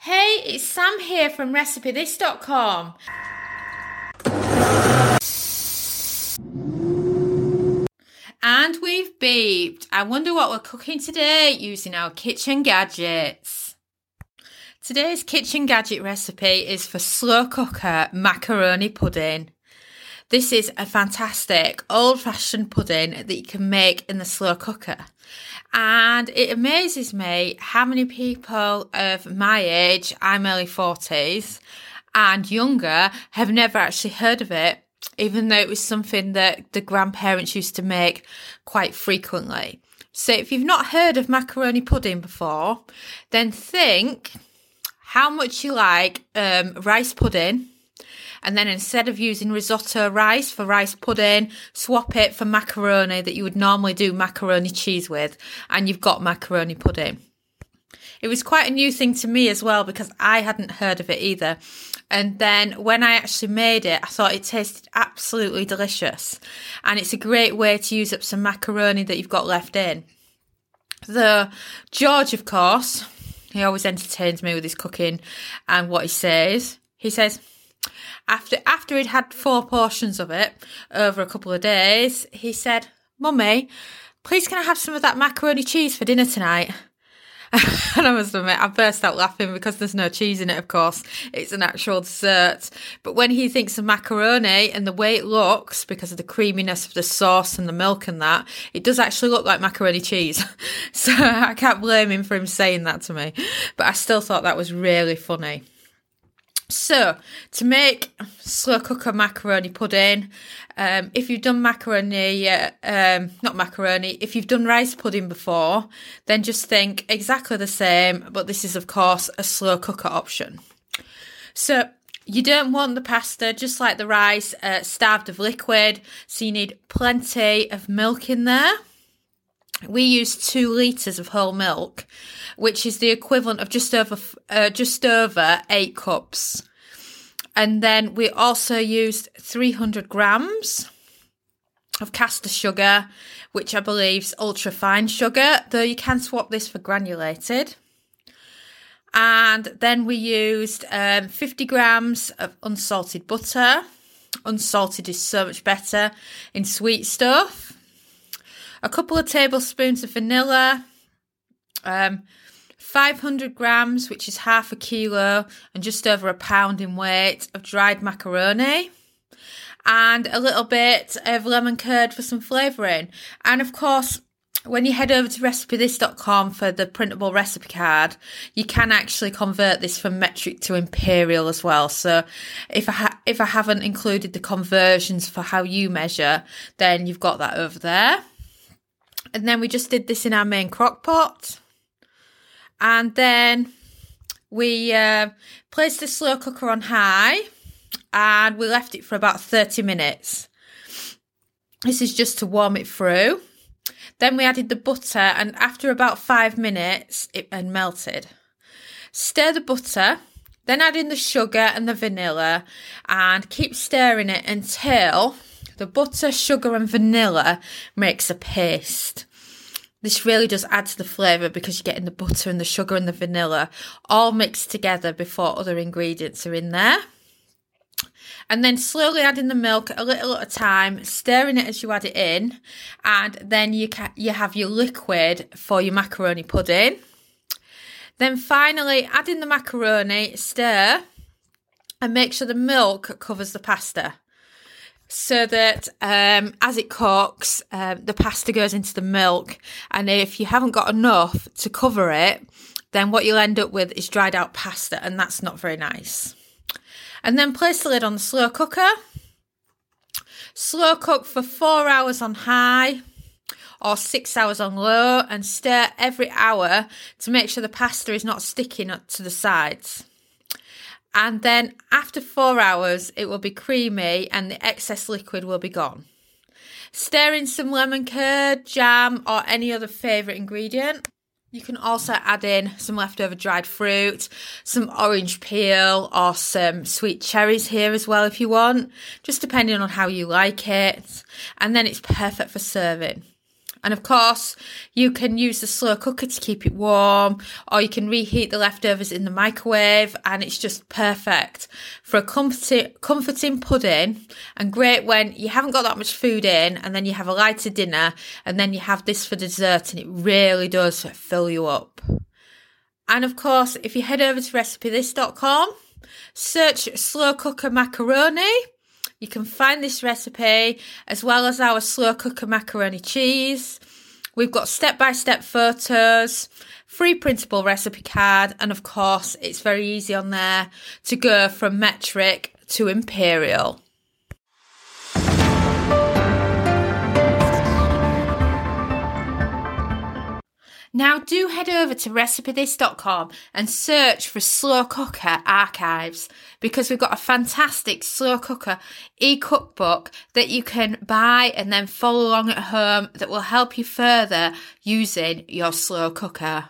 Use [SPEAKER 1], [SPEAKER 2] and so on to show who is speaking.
[SPEAKER 1] Hey, it's Sam here from RecipeThis.com. And we've beeped. I wonder what we're cooking today using our kitchen gadgets. Today's kitchen gadget recipe is for slow cooker macaroni pudding. This is a fantastic old fashioned pudding that you can make in the slow cooker. And it amazes me how many people of my age, I'm early 40s, and younger have never actually heard of it, even though it was something that the grandparents used to make quite frequently. So if you've not heard of macaroni pudding before, then think how much you like um, rice pudding and then instead of using risotto rice for rice pudding, swap it for macaroni that you would normally do macaroni cheese with, and you've got macaroni pudding. It was quite a new thing to me as well because I hadn't heard of it either. And then when I actually made it, I thought it tasted absolutely delicious. And it's a great way to use up some macaroni that you've got left in. The George, of course, he always entertains me with his cooking and what he says. He says, after after he'd had four portions of it over a couple of days, he said, "Mummy, please can I have some of that macaroni cheese for dinner tonight?" and I must admit, I burst out laughing because there's no cheese in it, of course. It's an actual dessert. But when he thinks of macaroni and the way it looks, because of the creaminess of the sauce and the milk and that, it does actually look like macaroni cheese. so I can't blame him for him saying that to me. But I still thought that was really funny. So, to make slow cooker macaroni pudding, um, if you've done macaroni, uh, um, not macaroni, if you've done rice pudding before, then just think exactly the same, but this is, of course, a slow cooker option. So, you don't want the pasta, just like the rice, uh, starved of liquid, so you need plenty of milk in there. We use two litres of whole milk which is the equivalent of just over uh, just over eight cups. And then we also used 300 grams of caster sugar, which I believe is ultra fine sugar, though you can swap this for granulated. And then we used um, 50 grams of unsalted butter. Unsalted is so much better in sweet stuff. A couple of tablespoons of vanilla, um, 500 grams, which is half a kilo and just over a pound in weight of dried macaroni, and a little bit of lemon curd for some flavouring. And of course, when you head over to recipethis.com for the printable recipe card, you can actually convert this from metric to imperial as well. So if I ha- if I haven't included the conversions for how you measure, then you've got that over there. And then we just did this in our main crock pot and then we uh, placed the slow cooker on high and we left it for about 30 minutes. This is just to warm it through. Then we added the butter, and after about five minutes, it and melted. Stir the butter, then add in the sugar and the vanilla, and keep stirring it until the butter, sugar, and vanilla makes a paste. This really does add to the flavour because you're getting the butter and the sugar and the vanilla all mixed together before other ingredients are in there. And then slowly adding the milk a little at a time, stirring it as you add it in, and then you ca- you have your liquid for your macaroni pudding. Then finally adding the macaroni, stir, and make sure the milk covers the pasta so that um, as it cooks, um, the pasta goes into the milk. And if you haven't got enough to cover it, then what you'll end up with is dried out pasta, and that's not very nice. And then place the lid on the slow cooker. Slow cook for four hours on high or six hours on low and stir every hour to make sure the pasta is not sticking to the sides and then after four hours it will be creamy and the excess liquid will be gone. Stir in some lemon curd, jam, or any other favourite ingredient. You can also add in some leftover dried fruit, some orange peel, or some sweet cherries here as well if you want, just depending on how you like it. And then it's perfect for serving. And of course, you can use the slow cooker to keep it warm, or you can reheat the leftovers in the microwave, and it's just perfect for a comforting, comforting pudding and great when you haven't got that much food in and then you have a lighter dinner and then you have this for dessert and it really does fill you up. And of course, if you head over to recipethis.com, search slow cooker macaroni you can find this recipe as well as our slow cooker macaroni cheese. We've got step by step photos, free printable recipe card, and of course, it's very easy on there to go from metric to imperial. Now do head over to recipethis.com and search for slow cooker archives because we've got a fantastic slow cooker e-cookbook that you can buy and then follow along at home that will help you further using your slow cooker.